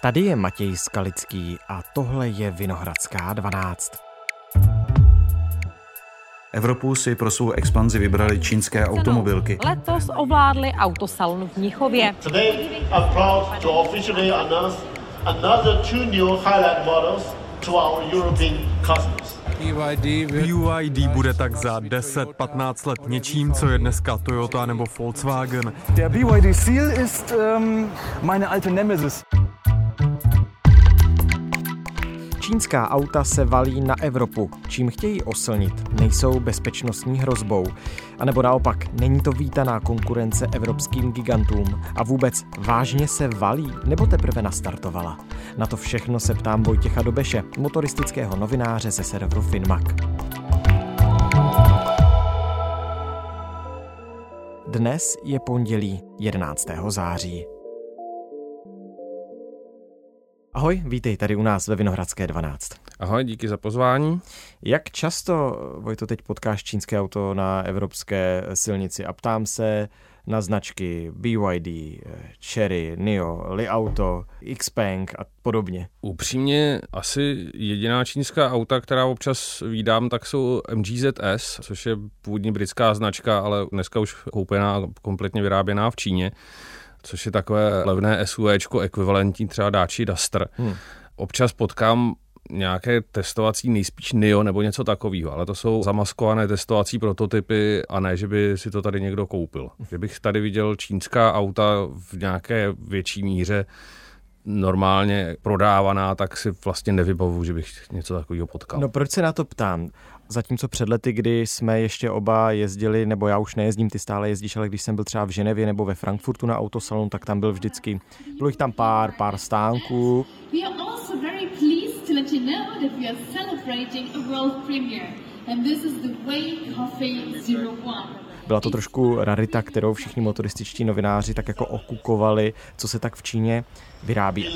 Tady je Matěj Skalický a tohle je Vinohradská 12. Evropu si pro svou expanzi vybrali čínské automobilky. Letos ovládli autosalon v Mnichově. BYD bude tak za 10-15 let něčím, co je dneska Toyota nebo Volkswagen. Der BYD Seal ist ähm, meine alte Nemesis. Čínská auta se valí na Evropu. Čím chtějí oslnit, nejsou bezpečnostní hrozbou. A nebo naopak, není to vítaná konkurence evropským gigantům. A vůbec vážně se valí, nebo teprve nastartovala? Na to všechno se ptám Vojtěcha Dobeše, motoristického novináře ze serveru Finmac. Dnes je pondělí 11. září. Ahoj, vítej tady u nás ve Vinohradské 12. Ahoj, díky za pozvání. Jak často, Vojto, teď potkáš čínské auto na evropské silnici a ptám se na značky BYD, Cherry, NIO, Li Auto, Xpeng a podobně? Upřímně asi jediná čínská auta, která občas vídám, tak jsou MGZS, což je původní britská značka, ale dneska už koupená, kompletně vyráběná v Číně což je takové levné SUVčko ekvivalentní třeba dáči Duster. Hmm. Občas potkám nějaké testovací nejspíš NIO nebo něco takového, ale to jsou zamaskované testovací prototypy a ne, že by si to tady někdo koupil. Že bych tady viděl čínská auta v nějaké větší míře normálně prodávaná, tak si vlastně nevybavu, že bych něco takového potkal. No proč se na to ptám? Zatímco před lety, kdy jsme ještě oba jezdili, nebo já už nejezdím, ty stále jezdíš, ale když jsem byl třeba v Ženevě nebo ve Frankfurtu na autosalon, tak tam byl vždycky, bylo jich tam pár, pár stánků. We are also very pleased to let you know that we are celebrating a world premiere. And this is the Way Coffee 01. Byla to trošku rarita, kterou všichni motorističtí novináři tak jako okukovali, co se tak v Číně vyrábí.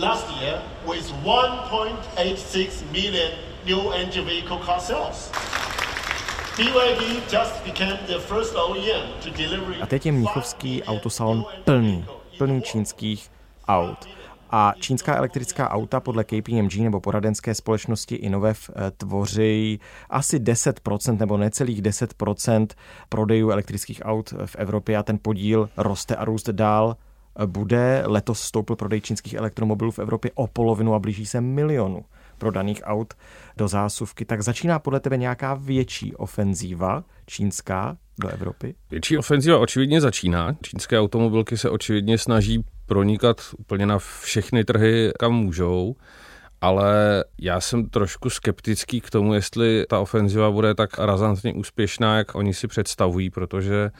A teď je Mnichovský autosalon plný, plný čínských aut. A čínská elektrická auta podle KPMG nebo poradenské společnosti Inovev eh, tvoří asi 10% nebo necelých 10% prodejů elektrických aut v Evropě a ten podíl roste a růst dál bude. Letos stoupil prodej čínských elektromobilů v Evropě o polovinu a blíží se milionu prodaných aut do zásuvky. Tak začíná podle tebe nějaká větší ofenzíva čínská do Evropy? Větší ofenzíva očividně začíná. Čínské automobilky se očividně snaží pronikat úplně na všechny trhy, kam můžou. Ale já jsem trošku skeptický k tomu, jestli ta ofenziva bude tak razantně úspěšná, jak oni si představují, protože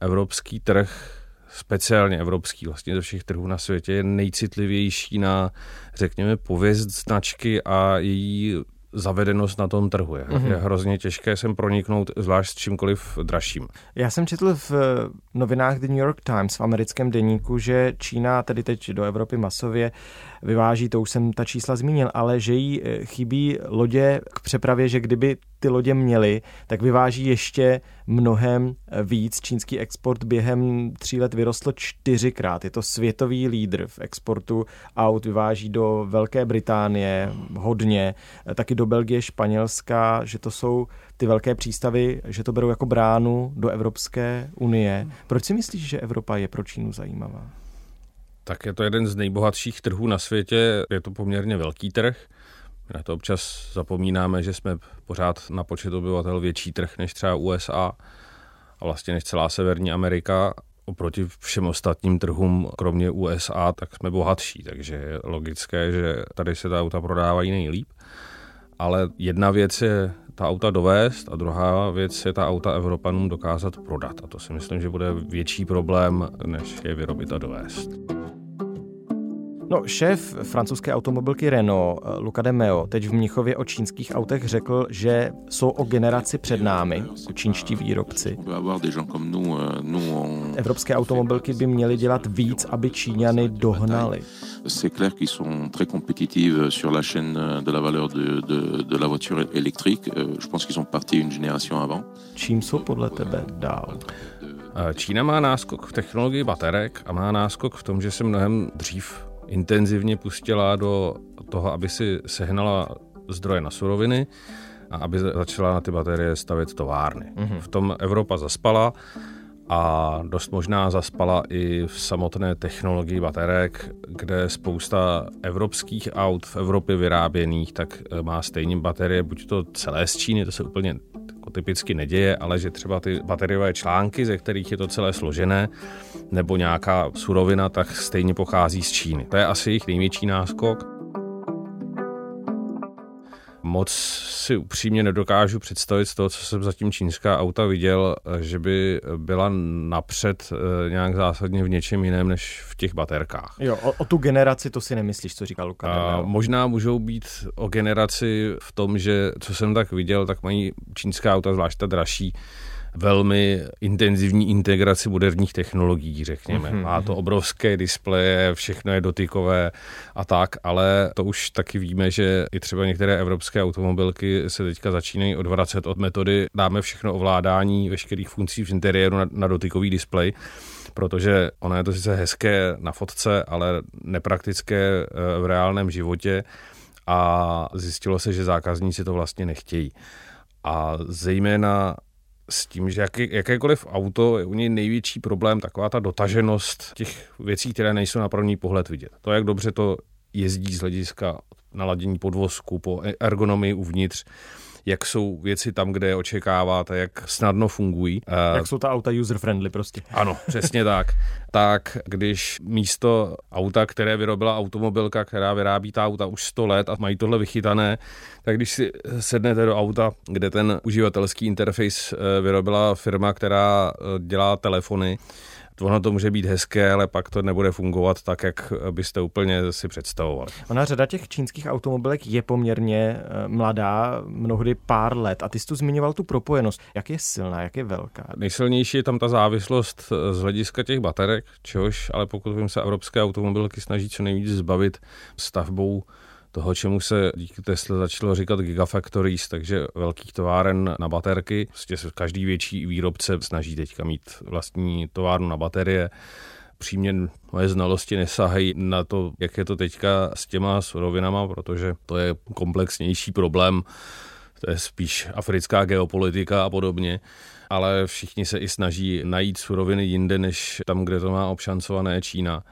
evropský trh speciálně evropský, vlastně ze všech trhů na světě, je nejcitlivější na, řekněme, pověst značky a její zavedenost na tom trhu. Je, mm-hmm. je hrozně těžké sem proniknout, zvlášť s čímkoliv dražším. Já jsem četl v novinách The New York Times v americkém deníku, že Čína tedy teď do Evropy masově vyváží, to už jsem ta čísla zmínil, ale že jí eh, chybí lodě k přepravě, že kdyby ty lodě měly, tak vyváží ještě mnohem eh, víc. Čínský export během tří let vyrostl čtyřikrát. Je to světový lídr v exportu aut, vyváží do Velké Británie hodně, eh, taky do Belgie, Španělska, že to jsou ty velké přístavy, že to berou jako bránu do Evropské unie. Proč si myslíš, že Evropa je pro Čínu zajímavá? Tak je to jeden z nejbohatších trhů na světě, je to poměrně velký trh. Na to občas zapomínáme, že jsme pořád na počet obyvatel větší trh než třeba USA a vlastně než celá Severní Amerika. Oproti všem ostatním trhům, kromě USA, tak jsme bohatší, takže je logické, že tady se ta auta prodávají nejlíp. Ale jedna věc je ta auta dovést a druhá věc je ta auta Evropanům dokázat prodat. A to si myslím, že bude větší problém, než je vyrobit a dovést. No, šéf francouzské automobilky Renault, eh, Luca de Meo, teď v Mnichově o čínských autech řekl, že jsou o generaci před námi, čínští výrobci. Euh, Evropské automobilky by měly dělat víc, aby Číňany dohnali. C'est clair qu'ils sont très compétitifs sur la chaîne de la valeur de, de, de la voiture électrique. Euh, je pense qu'ils sont partis une génération avant. Čím jsou podle tebe dál? Čína má náskok v technologii baterek a má náskok v tom, že se mnohem dřív intenzivně pustila do toho, aby si sehnala zdroje na suroviny a aby začala na ty baterie stavět továrny. Mm-hmm. V tom Evropa zaspala a dost možná zaspala i v samotné technologii baterek, kde spousta evropských aut v Evropě vyráběných, tak eh, má stejně baterie, buď to celé z Číny, to se úplně typicky neděje, ale že třeba ty bateriové články, ze kterých je to celé složené, nebo nějaká surovina, tak stejně pochází z Číny. To je asi jejich největší náskok moc si upřímně nedokážu představit z toho, co jsem zatím čínská auta viděl, že by byla napřed eh, nějak zásadně v něčem jiném než v těch baterkách. Jo, o, o tu generaci to si nemyslíš, co říkal Luka. A možná můžou být o generaci v tom, že co jsem tak viděl, tak mají čínská auta, zvlášť ta dražší, velmi intenzivní integraci moderních technologií, řekněme. Mm-hmm. Má to obrovské displeje, všechno je dotykové a tak, ale to už taky víme, že i třeba některé evropské automobilky se teďka začínají odvracet od metody dáme všechno ovládání veškerých funkcí v interiéru na, na dotykový displej, protože ono je to sice hezké na fotce, ale nepraktické eh, v reálném životě a zjistilo se, že zákazníci to vlastně nechtějí. A zejména s tím, že jaký, jakékoliv auto je u něj největší problém taková ta dotaženost těch věcí, které nejsou na první pohled vidět. To, jak dobře to jezdí z hlediska naladění podvozku, po ergonomii uvnitř, jak jsou věci tam, kde je očekáváte, jak snadno fungují. Jak jsou ta auta user-friendly prostě. Ano, přesně tak. Tak když místo auta, které vyrobila automobilka, která vyrábí ta auta už 100 let a mají tohle vychytané, tak když si sednete do auta, kde ten uživatelský interface eh, vyrobila firma, která eh, dělá telefony, ono to může být hezké, ale pak to nebude fungovat tak, jak byste úplně si představovali. Ona řada těch čínských automobilek je poměrně eh, mladá, mnohdy pár let. A ty jsi tu zmiňoval tu propojenost. Jak je silná, jak je velká? Nejsilnější je tam ta závislost eh, z hlediska těch baterek, čehož, ale pokud vím se evropské automobilky snaží co nejvíc zbavit stavbou toho, čemu se díky Tesla začalo říkat gigafactories, takže velkých továren na baterky. Prostě každý větší výrobce snaží teďka mít vlastní továrnu na baterie přímě moje znalosti nesahají na to, jak je to teďka s těma surovinama, protože to je komplexnější problém, to je spíš africká geopolitika a podobně, ale všichni se i snaží najít suroviny jinde, než tam, kde to má obšancované Čína.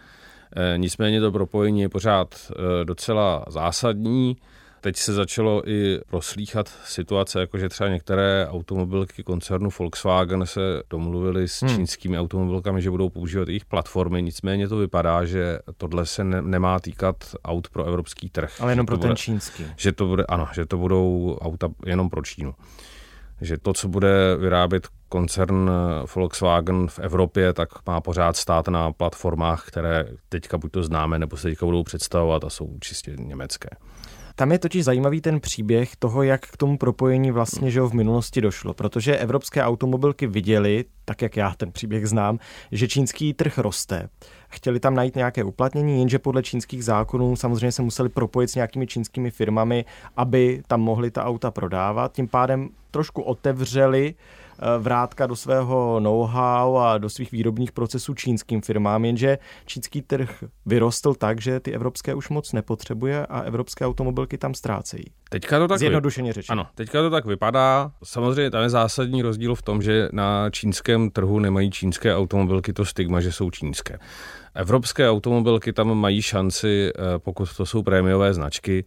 Eh, nicméně to propojení je pořád eh, docela zásadní. Teď se začalo i proslýchat situace, jako že třeba některé automobilky koncernu Volkswagen se domluvili s hmm. čínskými automobilkami, že budou používat jejich platformy. Nicméně to vypadá, že tohle se ne, nemá týkat aut pro evropský trh. Ale jenom pro bude, ten čínský. Že to bude, ano, že to budou auta jenom pro Čínu že to, co bude vyrábět koncern Volkswagen v Evropě, tak má pořád stát na platformách, které teďka buď to známe, nebo se teďka budou představovat a jsou čistě německé. Tam je totiž zajímavý ten příběh toho, jak k tomu propojení vlastně že v minulosti došlo, protože evropské automobilky viděli, tak jak já ten příběh znám, že čínský trh roste. Chtěli tam najít nějaké uplatnění, jenže podle čínských zákonů samozřejmě se museli propojit s nějakými čínskými firmami, aby tam mohli ta auta prodávat. Tím pádem trošku otevřeli Eh, vrátka do svého know-how a do svých výrobních procesů čínským firmám, jenže čínský trh vyrostl tak, že ty evropské už moc nepotřebuje a evropské automobilky tam ztrácejí. Teďka to tak Zjednodušeně řečeno. Ano, teďka to tak vypadá. Samozřejmě tam je zásadní rozdíl v tom, že na čínském trhu nemají čínské automobilky to stigma, že jsou čínské. Evropské automobilky tam mají šanci, eh, pokud to jsou prémiové značky,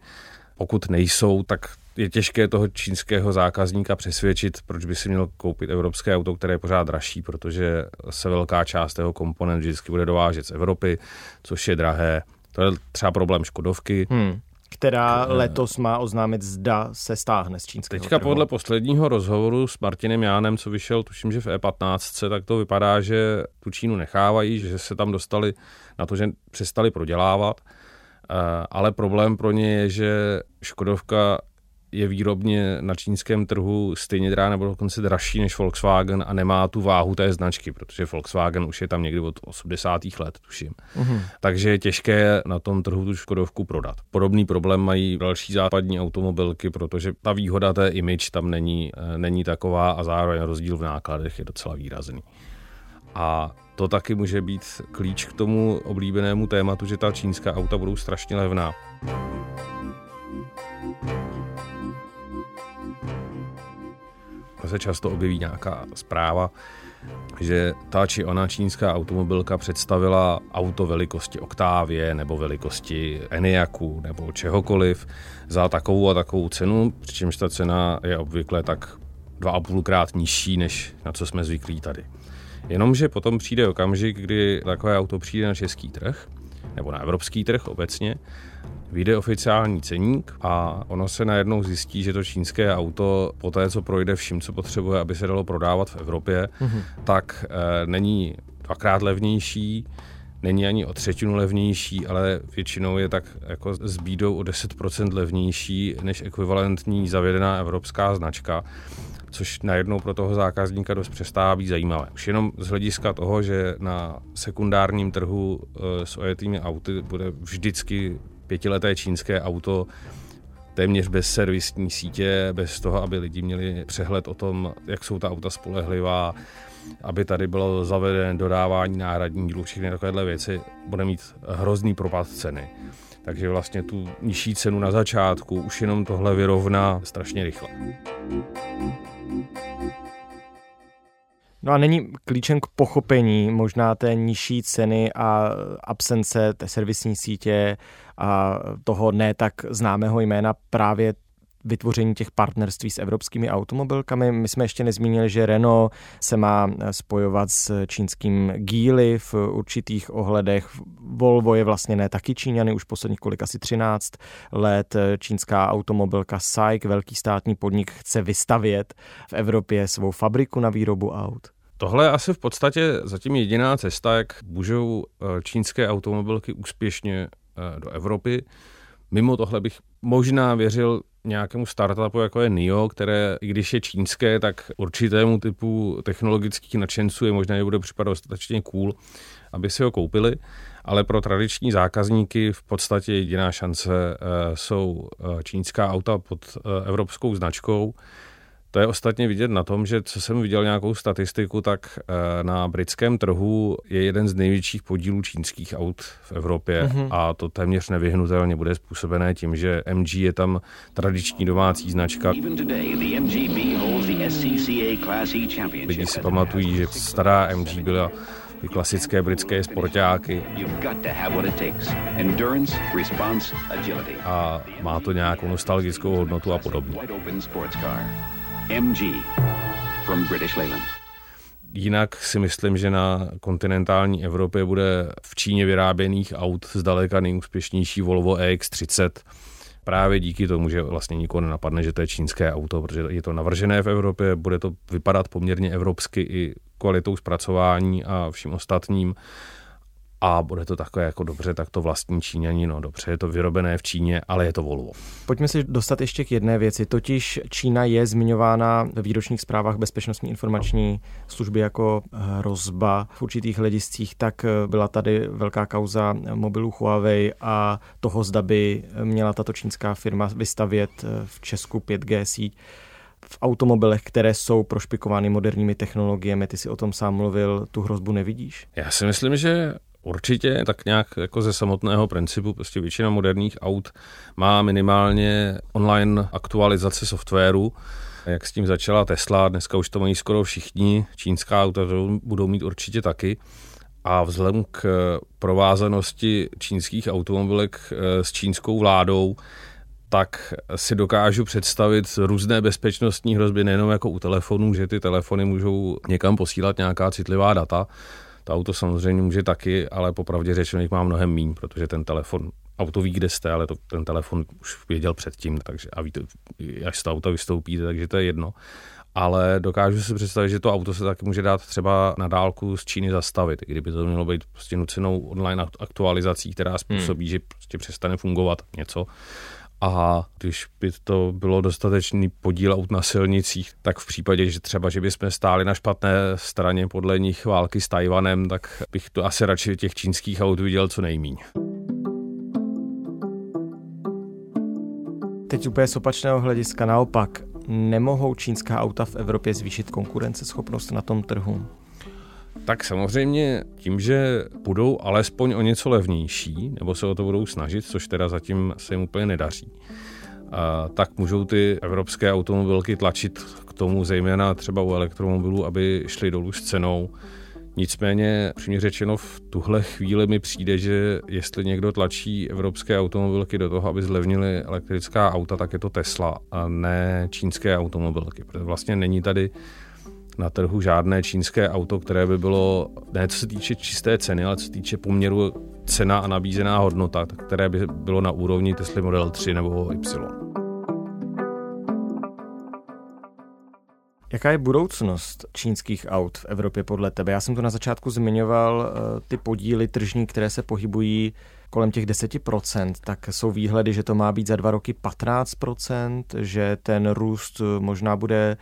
pokud nejsou, tak je těžké toho čínského zákazníka přesvědčit, proč by si měl koupit evropské auto, které je pořád dražší, protože se velká část toho komponent vždycky bude dovážet z Evropy, což je drahé. To je třeba problém Škodovky. Hmm která letos má oznámit, zda se stáhne z čínského Teďka trhu. podle posledního rozhovoru s Martinem Jánem, co vyšel, tuším, že v E15, tak to vypadá, že tu Čínu nechávají, že se tam dostali na to, že přestali prodělávat. Eh, ale problém pro ně je, že Škodovka je výrobně na čínském trhu stejně drahá nebo dokonce dražší než Volkswagen a nemá tu váhu té značky, protože Volkswagen už je tam někdy od 80. let, tuším. Uh-huh. Takže je těžké na tom trhu tu Škodovku prodat. Podobný problém mají další západní automobilky, protože ta výhoda té image tam není, eh, není taková a zároveň rozdíl v nákladech je docela výrazný. A to taky může být klíč k tomu oblíbenému tématu, že ta čínská auta budou strašně levná. Se často objeví nějaká zpráva, že ta či ona čínská automobilka představila auto velikosti Octavie nebo velikosti Eniaku nebo čehokoliv za takovou a takovou cenu, přičemž ta cena je obvykle tak dva a půlkrát nižší, než na co jsme zvyklí tady. Jenomže potom přijde okamžik, kdy takové auto přijde na český trh, nebo na evropský trh obecně, vyjde oficiální ceník a ono se najednou zjistí, že to čínské auto po té, co projde vším, co potřebuje, aby se dalo prodávat v Evropě, mm-hmm. tak e, není dvakrát levnější, není ani o třetinu levnější, ale většinou je tak jako s bídou o 10% levnější než ekvivalentní zavědená evropská značka což najednou pro toho zákazníka dost přestává být zajímavé. Už jenom z hlediska toho, že na sekundárním trhu e, s ojetými auty bude vždycky pětileté čínské auto téměř bez servisní sítě, bez toho, aby lidi měli přehled o tom, jak jsou ta auta spolehlivá, aby tady bylo zavedené dodávání náhradní dílů, všechny takovéhle věci, bude mít hrozný propad ceny. Takže vlastně tu nižší cenu na začátku už jenom tohle vyrovná strašně rychle. No a není klíčem k pochopení možná té nižší ceny a absence té servisní sítě a toho ne tak známého jména právě vytvoření těch partnerství s evropskými automobilkami. My jsme ještě nezmínili, že Renault se má spojovat s čínským Geely v určitých ohledech. Volvo je vlastně ne taky Číňany, už posledních kolik asi 13 let. Čínská automobilka SAIC, velký státní podnik, chce vystavět v Evropě svou fabriku na výrobu aut. Tohle je asi v podstatě zatím jediná cesta, jak můžou eh, čínské automobilky úspěšně eh, do Evropy. Mimo tohle bych možná věřil nějakému startupu, jako je NIO, které, i když je čínské, tak určitému typu technologických nadšenců je možná, že bude připadat dostatečně cool, aby si ho koupili, ale pro tradiční zákazníky v podstatě jediná šance eh, jsou čínská auta pod evropskou značkou, to je ostatně vidět na tom, že co jsem viděl nějakou statistiku, tak eh, na britském trhu je jeden z největších podílů čínských aut v Evropě mm-hmm. a to téměř nevyhnutelně bude způsobené tím, že MG je tam tradiční domácí značka. Lidi si pamatují, že stará MG byla ty klasické britské sportáky. A má to nějakou nostalgickou hodnotu a podobně. MG from British Leyland. Jinak si myslím, že na kontinentální Evropě bude v Číně vyráběných aut zdaleka nejúspěšnější Volvo EX30. Právě díky tomu, že vlastně nikoho nenapadne, že to je čínské auto, protože je to navržené v Evropě, bude to vypadat poměrně evropsky i kvalitou zpracování a vším ostatním a bude to takové jako dobře, tak to vlastní Číňani, no dobře, je to vyrobené v Číně, ale je to Volvo. Pojďme si dostat ještě k jedné věci, totiž Čína je zmiňována ve výročních zprávách bezpečnostní informační služby jako hrozba v určitých hlediscích, tak byla tady velká kauza mobilů Huawei a toho, zda by měla tato čínská firma vystavět v Česku 5G síť v automobilech, které jsou prošpikovány moderními technologiemi, ty si o tom sám mluvil, tu hrozbu nevidíš? Já si myslím, že Určitě, tak nějak jako ze samotného principu, prostě většina moderních aut má minimálně online aktualizaci softwaru, jak s tím začala Tesla, dneska už to mají skoro všichni, čínská auta to budou mít určitě taky. A vzhledem k provázanosti čínských automobilek eh, s čínskou vládou, tak si dokážu představit různé bezpečnostní hrozby nejenom jako u telefonů, že ty telefony můžou někam posílat nějaká citlivá data, to auto samozřejmě může taky, ale popravdě řečeno jich má mnohem míň, protože ten telefon, auto ví, kde jste, ale to, ten telefon už věděl předtím, takže a víte, až z toho auta vystoupíte, takže to je jedno. Ale dokážu si představit, že to auto se taky může dát třeba na dálku z Číny zastavit, i kdyby to mělo být prostě nucenou online aktualizací, která způsobí, hmm. že prostě přestane fungovat něco a když by to bylo dostatečný podíl aut na silnicích, tak v případě, že třeba, že bychom stáli na špatné straně podle nich války s Tajvanem, tak bych to asi radši těch čínských aut viděl co nejmíň. Teď úplně z opačného hlediska naopak, nemohou čínská auta v Evropě zvýšit konkurenceschopnost na tom trhu? Tak samozřejmě tím, že budou alespoň o něco levnější, nebo se o to budou snažit, což teda zatím se jim úplně nedaří, tak můžou ty evropské automobilky tlačit k tomu, zejména třeba u elektromobilů, aby šly dolů s cenou. Nicméně, přímě řečeno, v tuhle chvíli mi přijde, že jestli někdo tlačí evropské automobilky do toho, aby zlevnili elektrická auta, tak je to Tesla a ne čínské automobilky. Protože vlastně není tady na trhu žádné čínské auto, které by bylo, ne co se týče čisté ceny, ale co se týče poměru cena a nabízená hodnota, které by bylo na úrovni Tesla Model 3 nebo Y. Jaká je budoucnost čínských aut v Evropě podle tebe? Já jsem tu na začátku zmiňoval eh, ty podíly tržní, které se pohybují kolem těch 10%, tak jsou výhledy, že to má být za dva roky 15%, že ten růst možná bude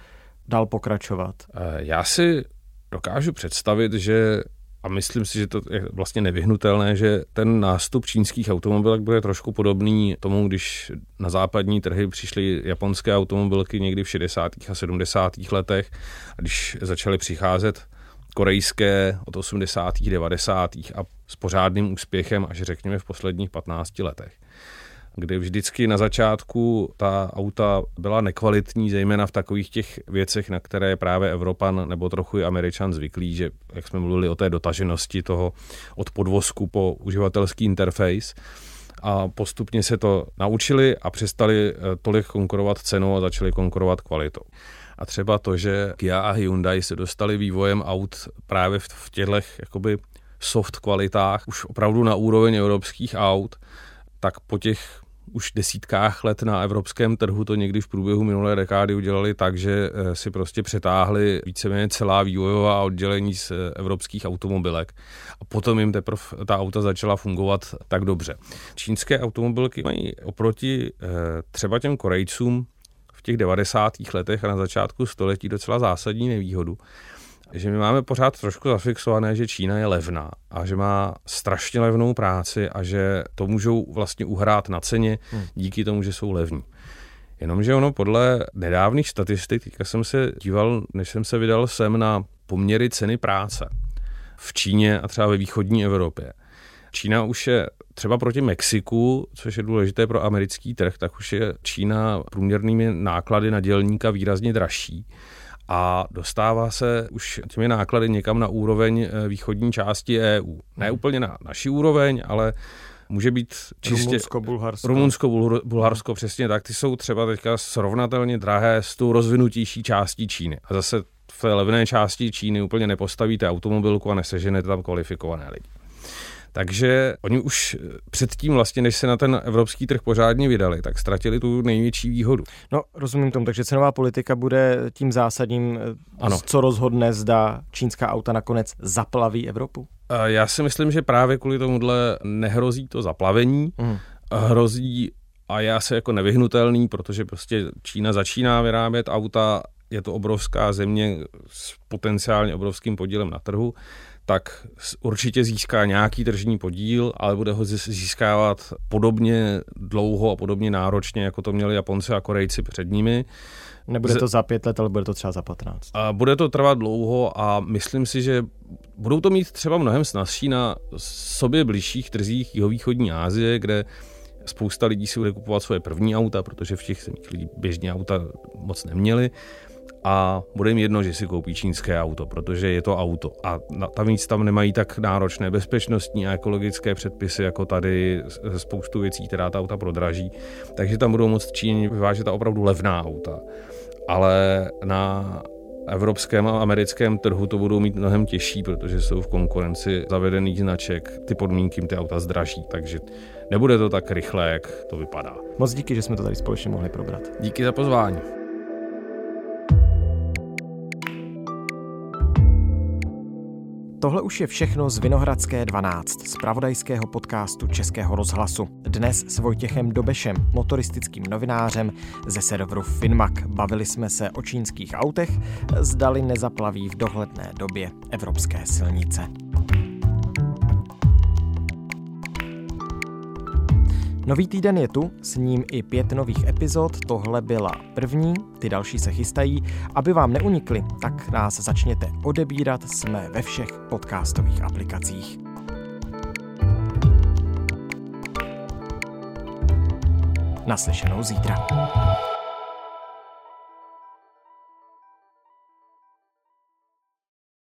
dál pokračovat? Eh, já si dokážu představit, že a myslím si, že to je vlastně nevyhnutelné, že ten nástup čínských automobilek bude trošku podobný tomu, když na západní trhy přišly japonské automobilky někdy v 60. a 70. letech a když začaly přicházet korejské od 80. 90. a s pořádným úspěchem až řekněme v posledních 15 letech kdy vždycky na začátku ta auta byla nekvalitní, zejména v takových těch věcech, na které je právě Evropan nebo trochu i Američan zvyklý, že jak jsme mluvili o té dotaženosti toho od podvozku po uživatelský interface, a postupně se to naučili a přestali eh, tolik konkurovat cenou a začali konkurovat kvalitou. A třeba to, že Kia a Hyundai se dostali vývojem aut právě v těchto jakoby soft kvalitách už opravdu na úroveň evropských aut, tak po těch už desítkách let na evropském trhu to někdy v průběhu minulé dekády udělali tak, že eh, si prostě přetáhli víceméně celá vývojová oddělení z eh, evropských automobilek a potom jim teprve ta auta začala fungovat tak dobře. Čínské automobilky mají oproti eh, třeba těm Korejcům v těch 90. letech a na začátku století docela zásadní nevýhodu že my máme pořád trošku zafixované, že Čína je levná a že má strašně levnou práci a že to můžou vlastně uhrát na ceně hmm. díky tomu, že jsou levní. Jenomže ono podle nedávných statistik, teďka jsem se díval, než jsem se vydal sem na poměry ceny práce v Číně a třeba ve východní Evropě. Čína už je třeba proti Mexiku, což je důležité pro americký trh, tak už je Čína průměrnými náklady na dělníka výrazně dražší a dostává se už těmi náklady někam na úroveň eh, východní části EU. Ne hmm. úplně na naší úroveň, ale může být čistě... Rumunsko, Bulharsko. Rumunsko, Bulharsko, přesně tak. Ty jsou třeba teďka srovnatelně drahé s tou rozvinutější částí Číny. A zase v té levné části Číny úplně nepostavíte automobilku a neseženete tam kvalifikované lidi. Takže oni už předtím vlastně, než se na ten evropský trh pořádně vydali, tak ztratili tu největší výhodu. No, rozumím tomu, takže cenová politika bude tím zásadním, eh, ano. co rozhodne, zda čínská auta nakonec zaplaví Evropu? Já si myslím, že právě kvůli tomuhle nehrozí to zaplavení, mm. hrozí a je asi jako nevyhnutelný, protože prostě Čína začíná vyrábět auta, je to obrovská země s potenciálně obrovským podílem na trhu tak určitě získá nějaký tržní podíl, ale bude ho získávat podobně dlouho a podobně náročně, jako to měli Japonci a Korejci před nimi. Nebude to za pět let, ale bude to třeba za patnáct. A bude to trvat dlouho a myslím si, že budou to mít třeba mnohem snazší na sobě blížších trzích jihovýchodní Asie, kde spousta lidí si bude kupovat svoje první auta, protože v těch zemích lidi běžně auta moc neměli a bude jim jedno, že si koupí čínské auto, protože je to auto. A tam víc tam nemají tak náročné bezpečnostní a ekologické předpisy, jako tady spoustu věcí, která ta auta prodraží. Takže tam budou moct Číně vyvážet ta opravdu levná auta. Ale na evropském a americkém trhu to budou mít mnohem těžší, protože jsou v konkurenci zavedených značek, ty podmínky jim ty auta zdraží, takže nebude to tak rychle, jak to vypadá. Moc díky, že jsme to tady společně mohli probrat. Díky za pozvání. Tohle už je všechno z Vinohradské 12, z pravodajského podcastu Českého rozhlasu. Dnes s Vojtěchem Dobešem, motoristickým novinářem ze serveru Finmak. Bavili jsme se o čínských autech, zdali nezaplaví v dohledné době evropské silnice. Nový týden je tu, s ním i pět nových epizod, tohle byla první, ty další se chystají. Aby vám neunikly, tak nás začněte odebírat, jsme ve všech podcastových aplikacích. Naslyšenou zítra.